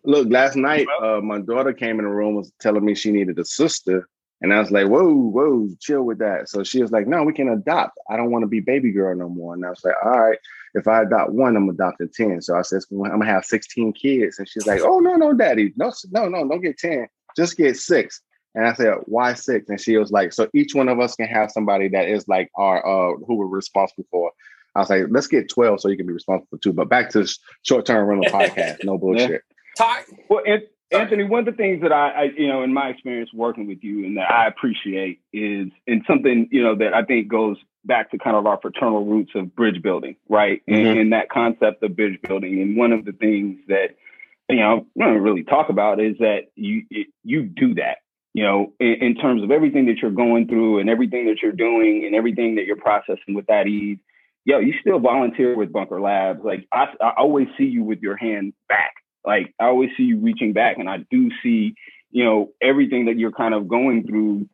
Look, last night, uh, my daughter came in the room was telling me she needed a sister. And I was like, whoa, whoa, chill with that. So she was like, no, we can adopt. I don't want to be baby girl no more. And I was like, all right, if I adopt one, I'm adopting 10. So I said, I'm gonna have 16 kids. And she's like, oh, no, no, daddy. No, no, no, don't get 10. Just get six. And I said, why six? And she was like, so each one of us can have somebody that is like our uh who we're responsible for. I was like, let's get 12 so you can be responsible for two. But back to short-term rental podcast, no bullshit. Talk. Well, and Anthony, one of the things that I, I, you know, in my experience working with you and that I appreciate is, and something, you know, that I think goes back to kind of our fraternal roots of bridge building, right? Mm-hmm. And, and, that concept of bridge building. And one of the things that, you know, I don't really talk about is that you, it, you do that, you know, in, in, terms of everything that you're going through and everything that you're doing and everything that you're processing with that ease. Yo, you still volunteer with Bunker Labs. Like I, I always see you with your hand back like I always see you reaching back, and I do see, you know, everything that you're kind of going through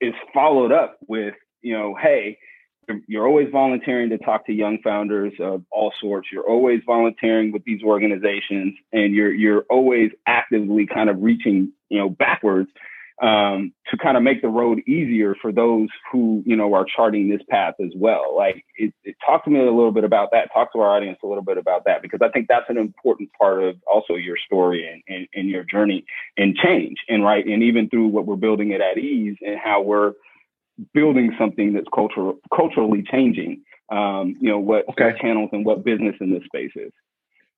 is followed up with, you know, hey, you're always volunteering to talk to young founders of all sorts. You're always volunteering with these organizations, and you're you're always actively kind of reaching, you know, backwards um, to kind of make the road easier for those who you know are charting this path as well. Like, it, it, talk to me a little bit about that. Talk to our audience a little bit about that because I think that's an important part of also your story and, and, and your journey and change and right and even through what we're building it at ease and how we're building something that's cultural culturally changing. Um, you know what, okay. what channels and what business in this space is.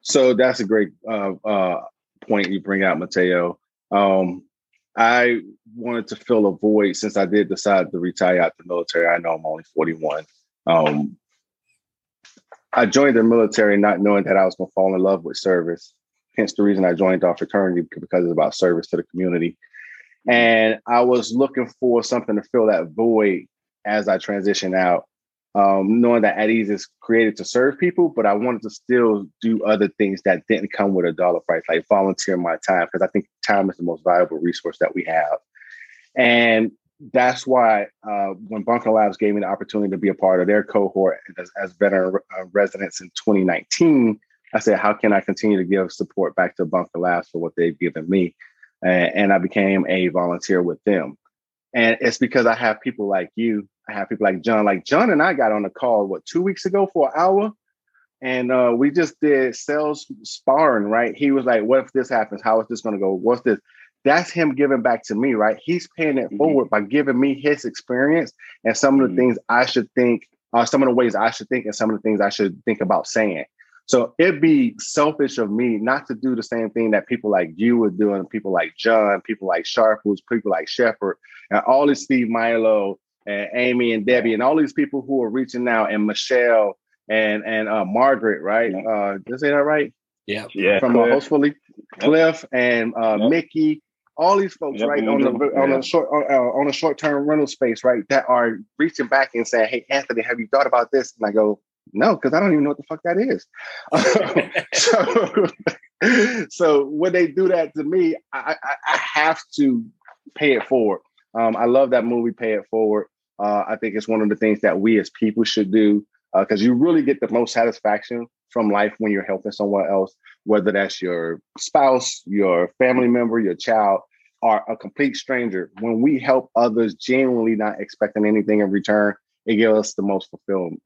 So that's a great uh, uh, point you bring out, Mateo. Um, I wanted to fill a void since I did decide to retire out the military. I know I'm only 41. Um, I joined the military not knowing that I was going to fall in love with service. Hence the reason I joined our fraternity because it's about service to the community. And I was looking for something to fill that void as I transition out um, knowing that at ease is created to serve people, but I wanted to still do other things that didn't come with a dollar price, like volunteer my time, because I think time is the most valuable resource that we have. And that's why uh, when Bunker Labs gave me the opportunity to be a part of their cohort as, as veteran uh, residents in 2019, I said, how can I continue to give support back to Bunker Labs for what they've given me? And, and I became a volunteer with them. And it's because I have people like you I have people like John. Like John and I got on a call what two weeks ago for an hour, and uh, we just did sales sparring. Right? He was like, "What if this happens? How is this going to go? What's this?" That's him giving back to me. Right? He's paying it mm-hmm. forward by giving me his experience and some of the mm-hmm. things I should think, uh, some of the ways I should think, and some of the things I should think about saying. So it'd be selfish of me not to do the same thing that people like you were doing, people like John, people like Sharples, people like Shepherd, and all these Steve Milo and Amy and Debbie and all these people who are reaching out and Michelle and and uh, Margaret, right? Yeah. Uh, did I say that right? Yeah, yeah. From uh, hopefully Cliff and uh, yep. Mickey, all these folks, yep. right on the on yeah. a short uh, on a short term rental space, right? That are reaching back and saying, "Hey, Anthony, have you thought about this?" And I go, "No, because I don't even know what the fuck that is." so, so when they do that to me, I, I, I have to pay it forward. Um, I love that movie, Pay It Forward. Uh, I think it's one of the things that we as people should do because uh, you really get the most satisfaction from life when you're helping someone else, whether that's your spouse, your family member, your child, or a complete stranger. When we help others genuinely not expecting anything in return, it gives us the most fulfillment.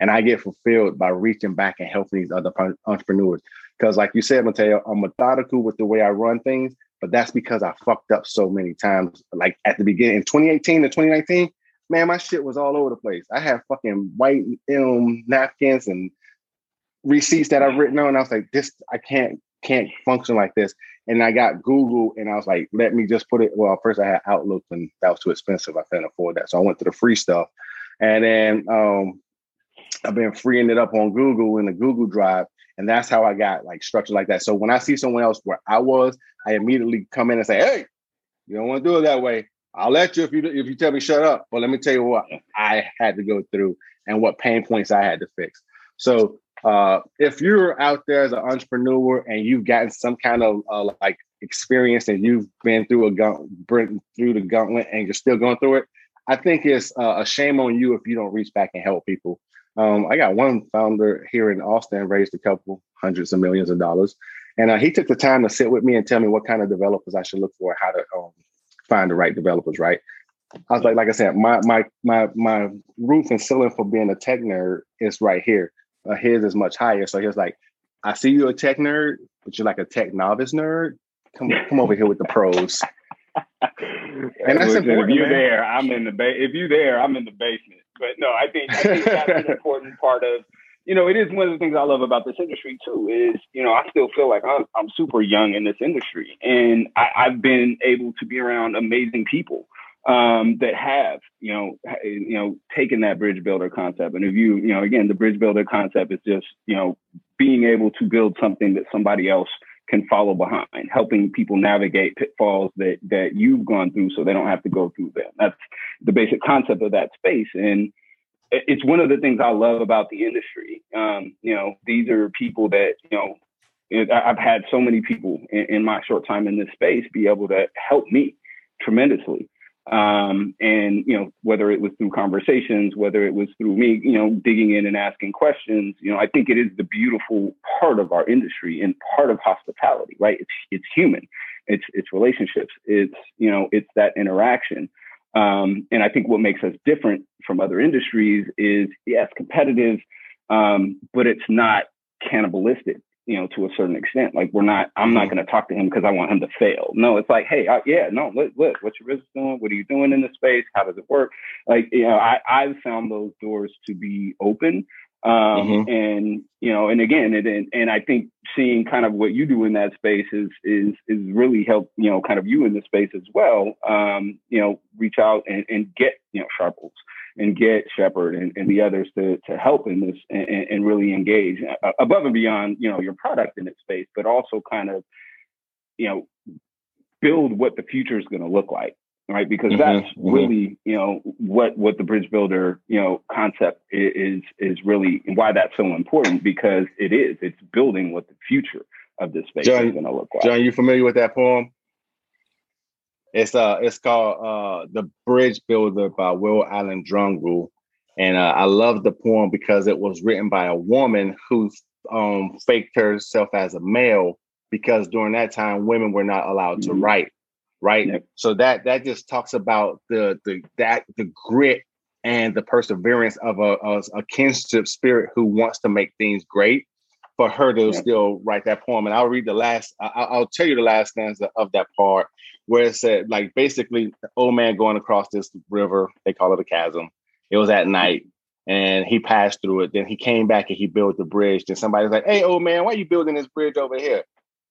And I get fulfilled by reaching back and helping these other entrepreneurs. Because, like you said, Mateo, I'm methodical with the way I run things, but that's because I fucked up so many times. Like at the beginning in 2018 to 2019, man, my shit was all over the place. I had fucking white film napkins and receipts that I've written on. I was like, this, I can't can't function like this. And I got Google and I was like, let me just put it. Well, first I had Outlook and that was too expensive. I couldn't afford that. So I went to the free stuff. And then um, I've been freeing it up on Google in the Google Drive. And that's how I got like structured like that. So when I see someone else where I was, I immediately come in and say, hey, you don't want to do it that way I'll let you if you if you tell me shut up. But let me tell you what I had to go through and what pain points I had to fix. So uh, if you're out there as an entrepreneur and you've gotten some kind of uh, like experience and you've been through a gun, through the gauntlet and you're still going through it, I think it's uh, a shame on you if you don't reach back and help people. Um, I got one founder here in Austin raised a couple hundreds of millions of dollars, and uh, he took the time to sit with me and tell me what kind of developers I should look for, how to um, find the right developers. Right. I was like, like I said, my my my my roof and ceiling for being a tech nerd is right here. Uh, his is much higher. So he was like, I see you a tech nerd, but you're like a tech novice nerd. Come come over here with the pros. and that's Listen, important. If you're man. there, I'm in the ba- if you're there, I'm in the basement. But no, I think I think that's an important part of you know, it is one of the things I love about this industry too. Is you know, I still feel like I'm, I'm super young in this industry, and I, I've been able to be around amazing people um, that have you know you know taken that bridge builder concept. And if you you know again, the bridge builder concept is just you know being able to build something that somebody else can follow behind, helping people navigate pitfalls that that you've gone through, so they don't have to go through them. That's the basic concept of that space, and it's one of the things I love about the industry. Um, you know, these are people that you know. I've had so many people in, in my short time in this space be able to help me tremendously. Um, and you know, whether it was through conversations, whether it was through me, you know, digging in and asking questions, you know, I think it is the beautiful part of our industry and part of hospitality, right? It's it's human, it's it's relationships, it's you know, it's that interaction. Um, and I think what makes us different from other industries is yes, competitive, um, but it's not cannibalistic you know, to a certain extent. Like we're not, I'm not mm-hmm. going to talk to him because I want him to fail. No, it's like, hey, I, yeah, no, look, look, what's your business doing? What are you doing in the space? How does it work? Like, you know, I, I've found those doors to be open. Um, mm-hmm. and, you know, and again, and, and, and I think seeing kind of what you do in that space is, is, is really help, you know, kind of you in the space as well. Um, you know, reach out and, and get, you know, sharples and get Shepherd and, and the others to, to help in this and, and really engage uh, above and beyond, you know, your product in its space, but also kind of, you know, build what the future is going to look like right because mm-hmm, that's mm-hmm. really you know what what the bridge builder you know concept is is really why that's so important because it is it's building what the future of this space john, is going to look like john you familiar with that poem it's uh it's called uh The Bridge Builder by Will Allen Dromgoole. And uh, I love the poem because it was written by a woman who um faked herself as a male because during that time women were not allowed to mm-hmm. write. Right. Yep. So that that just talks about the the that the grit and the perseverance of a, a, a kinship spirit who wants to make things great for her to yeah. still write that poem. And I'll read the last, I'll, I'll, tell you the last stanza of that part where it said, like, basically, the old man going across this river, they call it a chasm. It was at night and he passed through it. Then he came back and he built the bridge. Then somebody's like, hey, old man, why are you building this bridge over here?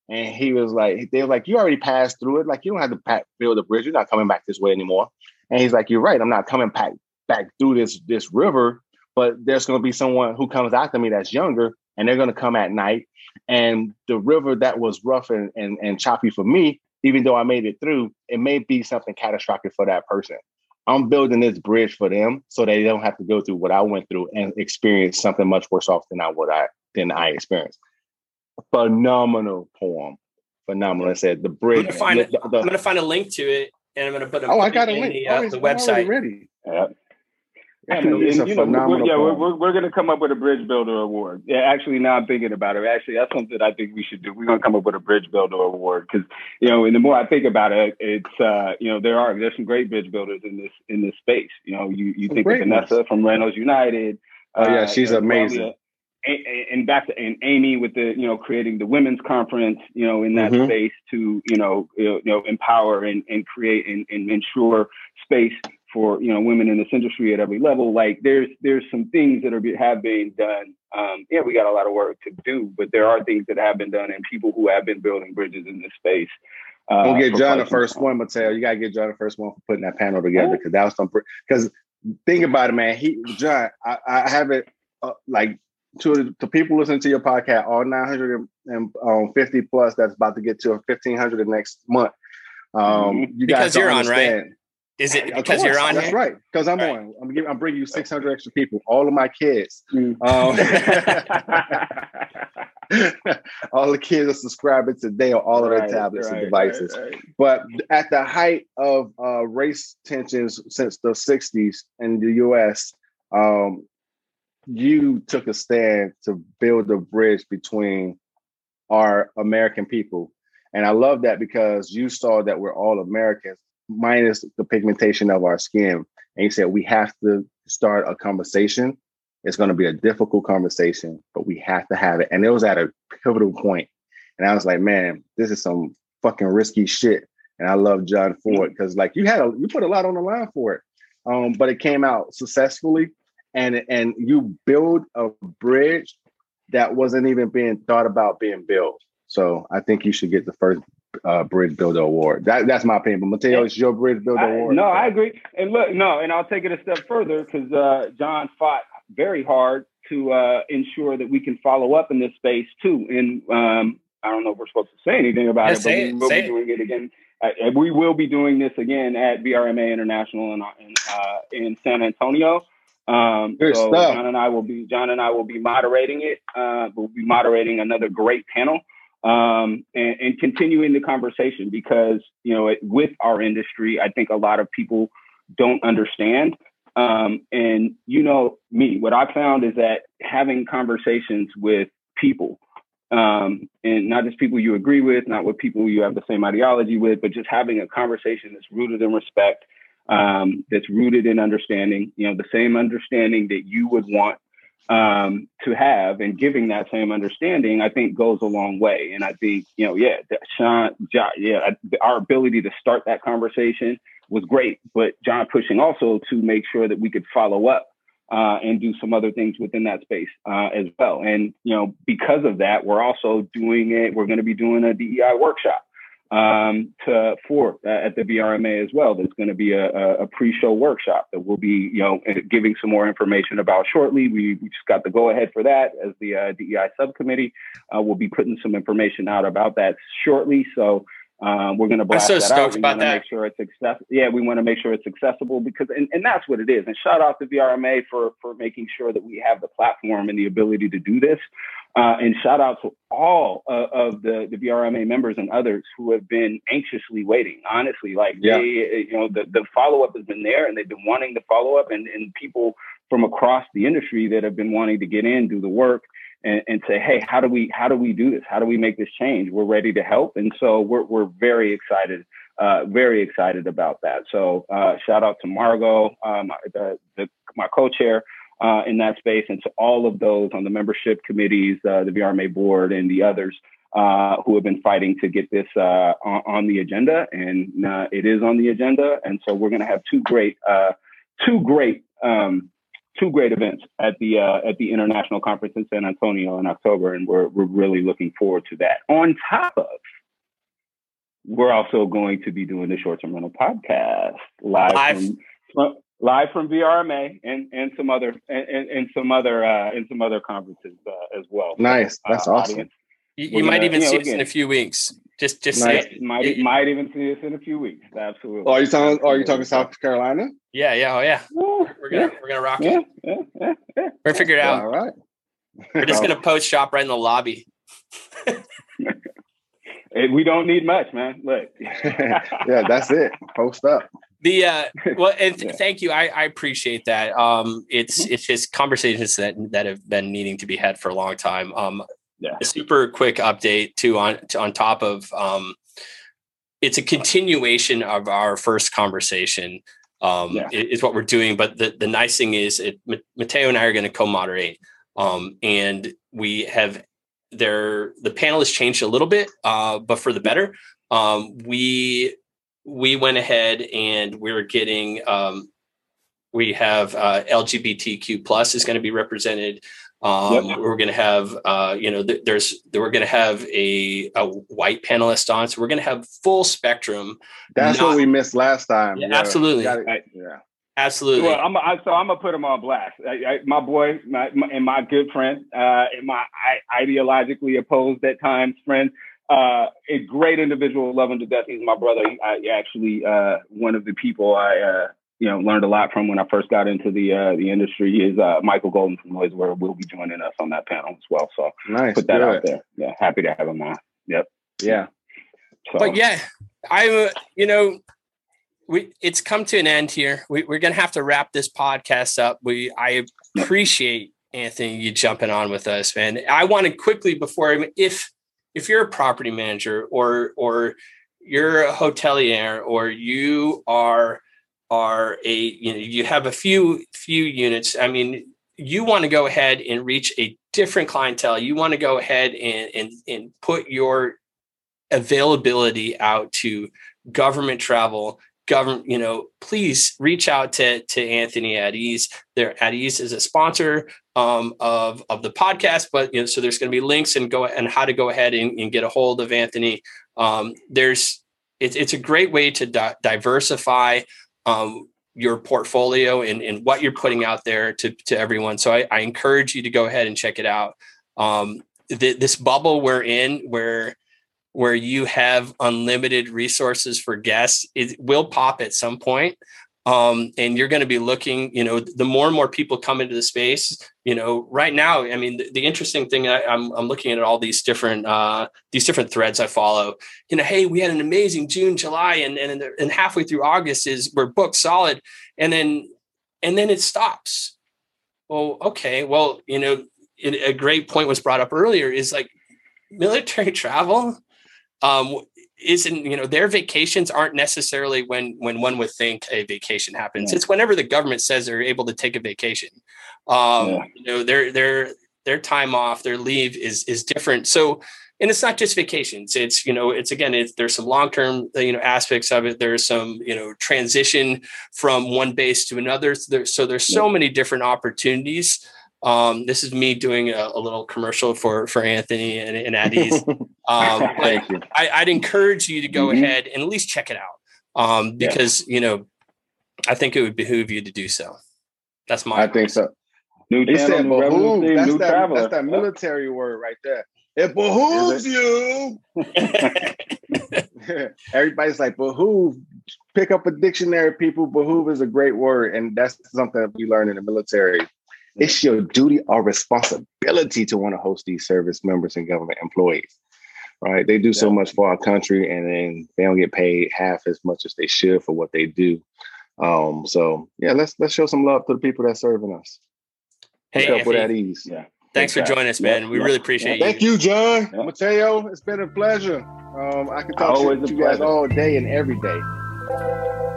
And he was like, they were like, you already passed through it. Like, you don't have to build a bridge. You're not coming back this way anymore. And he's like, you're right. I'm not coming back back through this this river, but there's going to be someone who comes after me that's younger and they're going to come at night. And the river that was rough and, and, and choppy for me, even though I made it through, it may be something catastrophic for that person. I'm building this bridge for them so they don't have to go through what I went through and experience something much worse off than I would I than I experienced. Phenomenal poem. Phenomenal. I said the bridge. I'm gonna find, the, the, the, I'm gonna find a link to it and I'm gonna put a Oh, I got a link. The, uh, the website. Ready. Yeah. Actually, and, you know, we're, yeah, we're, we're, we're going to come up with a Bridge Builder Award. Yeah, actually, now I'm thinking about it. Actually, that's something I think we should do. We're going to come up with a Bridge Builder Award because, you know, and the more I think about it, it's, uh, you know, there are there's some great bridge builders in this in this space. You know, you you think of Vanessa from Rentals United. Oh yeah, uh, she's amazing. And, and back to and Amy with the you know creating the women's conference you know in that mm-hmm. space to you know you know empower and, and create and, and ensure space for you know women in this industry at every level. Like there's there's some things that are have been done. Um, yeah, we got a lot of work to do, but there are things that have been done, and people who have been building bridges in this space. Uh, we'll get John the first one, Mateo. You gotta get John the first one for putting that panel together because that was some. Because think about it, man. He John, I, I have it uh, like to the people listening to your podcast, all 950 um, plus that's about to get to a 1500 the next month. Um, mm-hmm. you guys because you're on, right? Is it because you're on? That's here? right. Because I'm right. on. I'm, giving, I'm bringing you 600 extra people, all of my kids. Mm. Um, all the kids are subscribing today on all of their right, tablets right, and devices. But at the height of uh, race tensions since the 60s in the US, um, you took a stand to build a bridge between our American people. And I love that because you saw that we're all Americans, minus the pigmentation of our skin. And you said we have to start a conversation it's going to be a difficult conversation, but we have to have it. And it was at a pivotal point. And I was like, man, this is some fucking risky shit. And I love John Ford because like you had a you put a lot on the line for it. Um, but it came out successfully and and you build a bridge that wasn't even being thought about being built. So I think you should get the first uh, Bridge Builder Award. That, that's my opinion. But Mateo, it's your Bridge Builder I, Award. No, I agree. And look, no, and I'll take it a step further because uh, John fought very hard to uh, ensure that we can follow up in this space too. And um, I don't know if we're supposed to say anything about yeah, it, but we will be it. doing it again. Uh, we will be doing this again at VRMA International in, in, uh, in San Antonio. Um, so stuff. John and I will be John and I will be moderating it. Uh, we'll be moderating another great panel um, and, and, continuing the conversation because you know it, with our industry, I think a lot of people don't understand um, and you know me, what I found is that having conversations with people, um, and not just people you agree with, not with people you have the same ideology with, but just having a conversation that's rooted in respect, um, that's rooted in understanding, you know, the same understanding that you would want um, to have and giving that same understanding, I think goes a long way. And I think, you know, yeah, Sean, John, yeah, our ability to start that conversation was great, but John pushing also to make sure that we could follow up uh, and do some other things within that space uh, as well. And you know, because of that, we're also doing it. We're going to be doing a DEI workshop um, to for uh, at the VRMA as well. There's going to be a, a, pre-show workshop that we'll be you know giving some more information about shortly. We, we just got the go ahead for that as the uh, DEI subcommittee. Uh, we'll be putting some information out about that shortly. So um, we're going to blast so that out. We want to make sure it's accessible. Yeah, we want to make sure it's accessible because, and, and that's what it is. And shout out to VRMA for for making sure that we have the platform and the ability to do this. Uh, and shout out to all uh, of the, the VRMA members and others who have been anxiously waiting. Honestly, like yeah. they, you know, the, the follow up has been there, and they've been wanting the follow up, and, and people from across the industry that have been wanting to get in, do the work, and, and say, hey, how do we how do we do this? How do we make this change? We're ready to help, and so we're we're very excited, uh, very excited about that. So uh, shout out to Margot, um, the, the my co-chair. Uh, in that space, and to all of those on the membership committees, uh, the VRMA board, and the others uh, who have been fighting to get this uh, on, on, the agenda, and uh, it is on the agenda. And so we're going to have two great, uh, two great um, two great events at the uh, at the international conference in San Antonio in October, and we're we're really looking forward to that. On top of, we're also going to be doing the short term rental podcast live, live. From, live from VRMA and and some other and, and some other uh, and some other conferences uh, as well. Nice, that's uh, awesome. Audience. You, you might even you know, see again, us in a few weeks. Just, just nice. say might might even see us in a few weeks. Absolutely. Oh, are you talking? Oh, are you talking South Carolina? Yeah, yeah, oh yeah. we're gonna yeah. we're gonna rock yeah, it. Yeah, yeah, yeah. We're figure it out. All right. we're just gonna post shop right in the lobby. we don't need much, man. Look. yeah, that's it. Post up. The uh well and th- yeah. thank you. I, I appreciate that. Um it's mm-hmm. it's just conversations that that have been needing to be had for a long time. Um yeah. a super quick update too on to, on top of um, it's a continuation of our first conversation um, yeah. is what we're doing but the, the nice thing is it mateo and i are going to co-moderate um, and we have there the panel has changed a little bit uh, but for the better um, we we went ahead and we're getting um, we have uh, lgbtq plus is going to be represented um, yep. We're going to have, uh, you know, th- there's we're going to have a, a white panelist on, so we're going to have full spectrum. That's not, what we missed last time. Yeah, yeah. absolutely. I, yeah, absolutely. Well, I'm, I, so I'm gonna put him on blast. I, I, my boy, my, my, and my good friend, uh, and my ideologically opposed at times friend, uh, a great individual, love him to death. He's my brother. I actually uh, one of the people I uh, you know learned a lot from when I first got into the uh, the industry is uh, Michael Golden from NoiseAware will be joining us on that panel as well. So nice, put that good. out there. Yeah, happy to have him on. Yep. Yeah. So. But yeah, I'm you know we it's come to an end here. We, are gonna have to wrap this podcast up. We I appreciate Anthony you jumping on with us, man. I want to quickly before if if you're a property manager or or you're a hotelier or you are are a you know you have a few few units. I mean, you want to go ahead and reach a different clientele. You want to go ahead and and and put your availability out to government travel government, you know, please reach out to to Anthony at Ease. There at Ease is a sponsor um, of of the podcast, but you know, so there's going to be links and go and how to go ahead and, and get a hold of Anthony. Um, there's it's it's a great way to di- diversify um, your portfolio and, and what you're putting out there to to everyone. So I, I encourage you to go ahead and check it out. Um, this bubble we're in, where where you have unlimited resources for guests it will pop at some point um, and you're going to be looking you know the more and more people come into the space you know right now i mean the, the interesting thing I, am I'm, I'm looking at all these different uh, these different threads i follow. You know hey we had an amazing june july and and, and halfway through august is we're booked solid and then and then it stops. Well okay well you know a great point was brought up earlier is like military travel um, isn't you know their vacations aren't necessarily when when one would think a vacation happens. Yeah. it's whenever the government says they're able to take a vacation. Um yeah. you know their their their time off their leave is is different. So and it's not just vacations. It's you know it's again it's, there's some long-term you know aspects of it. There's some you know transition from one base to another. So, there, so there's so many different opportunities um, this is me doing a, a, little commercial for for Anthony and, and At Ease. Um, I, would encourage you to go mm-hmm. ahead and at least check it out um, because yeah. you know I think it would behoove you to do so. That's my. I think so. New channel, said behoove. Theme, that's, that, that's that military word right there. It behooves it? you. Everybody's like behoove. Pick up a dictionary, people. Behoove is a great word, and that's something that we learn in the military it's your duty or responsibility to want to host these service members and government employees. Right? They do so much for our country and then they don't get paid half as much as they should for what they do. Um, so yeah, let's let's show some love to the people that's serving us. Hey, up with at ease. Yeah. Thanks for joining us, man. we really appreciate yeah. you. Thank you, John. Yeah. Mateo, it's been a pleasure. Um, I can talk to you guys all day and every day.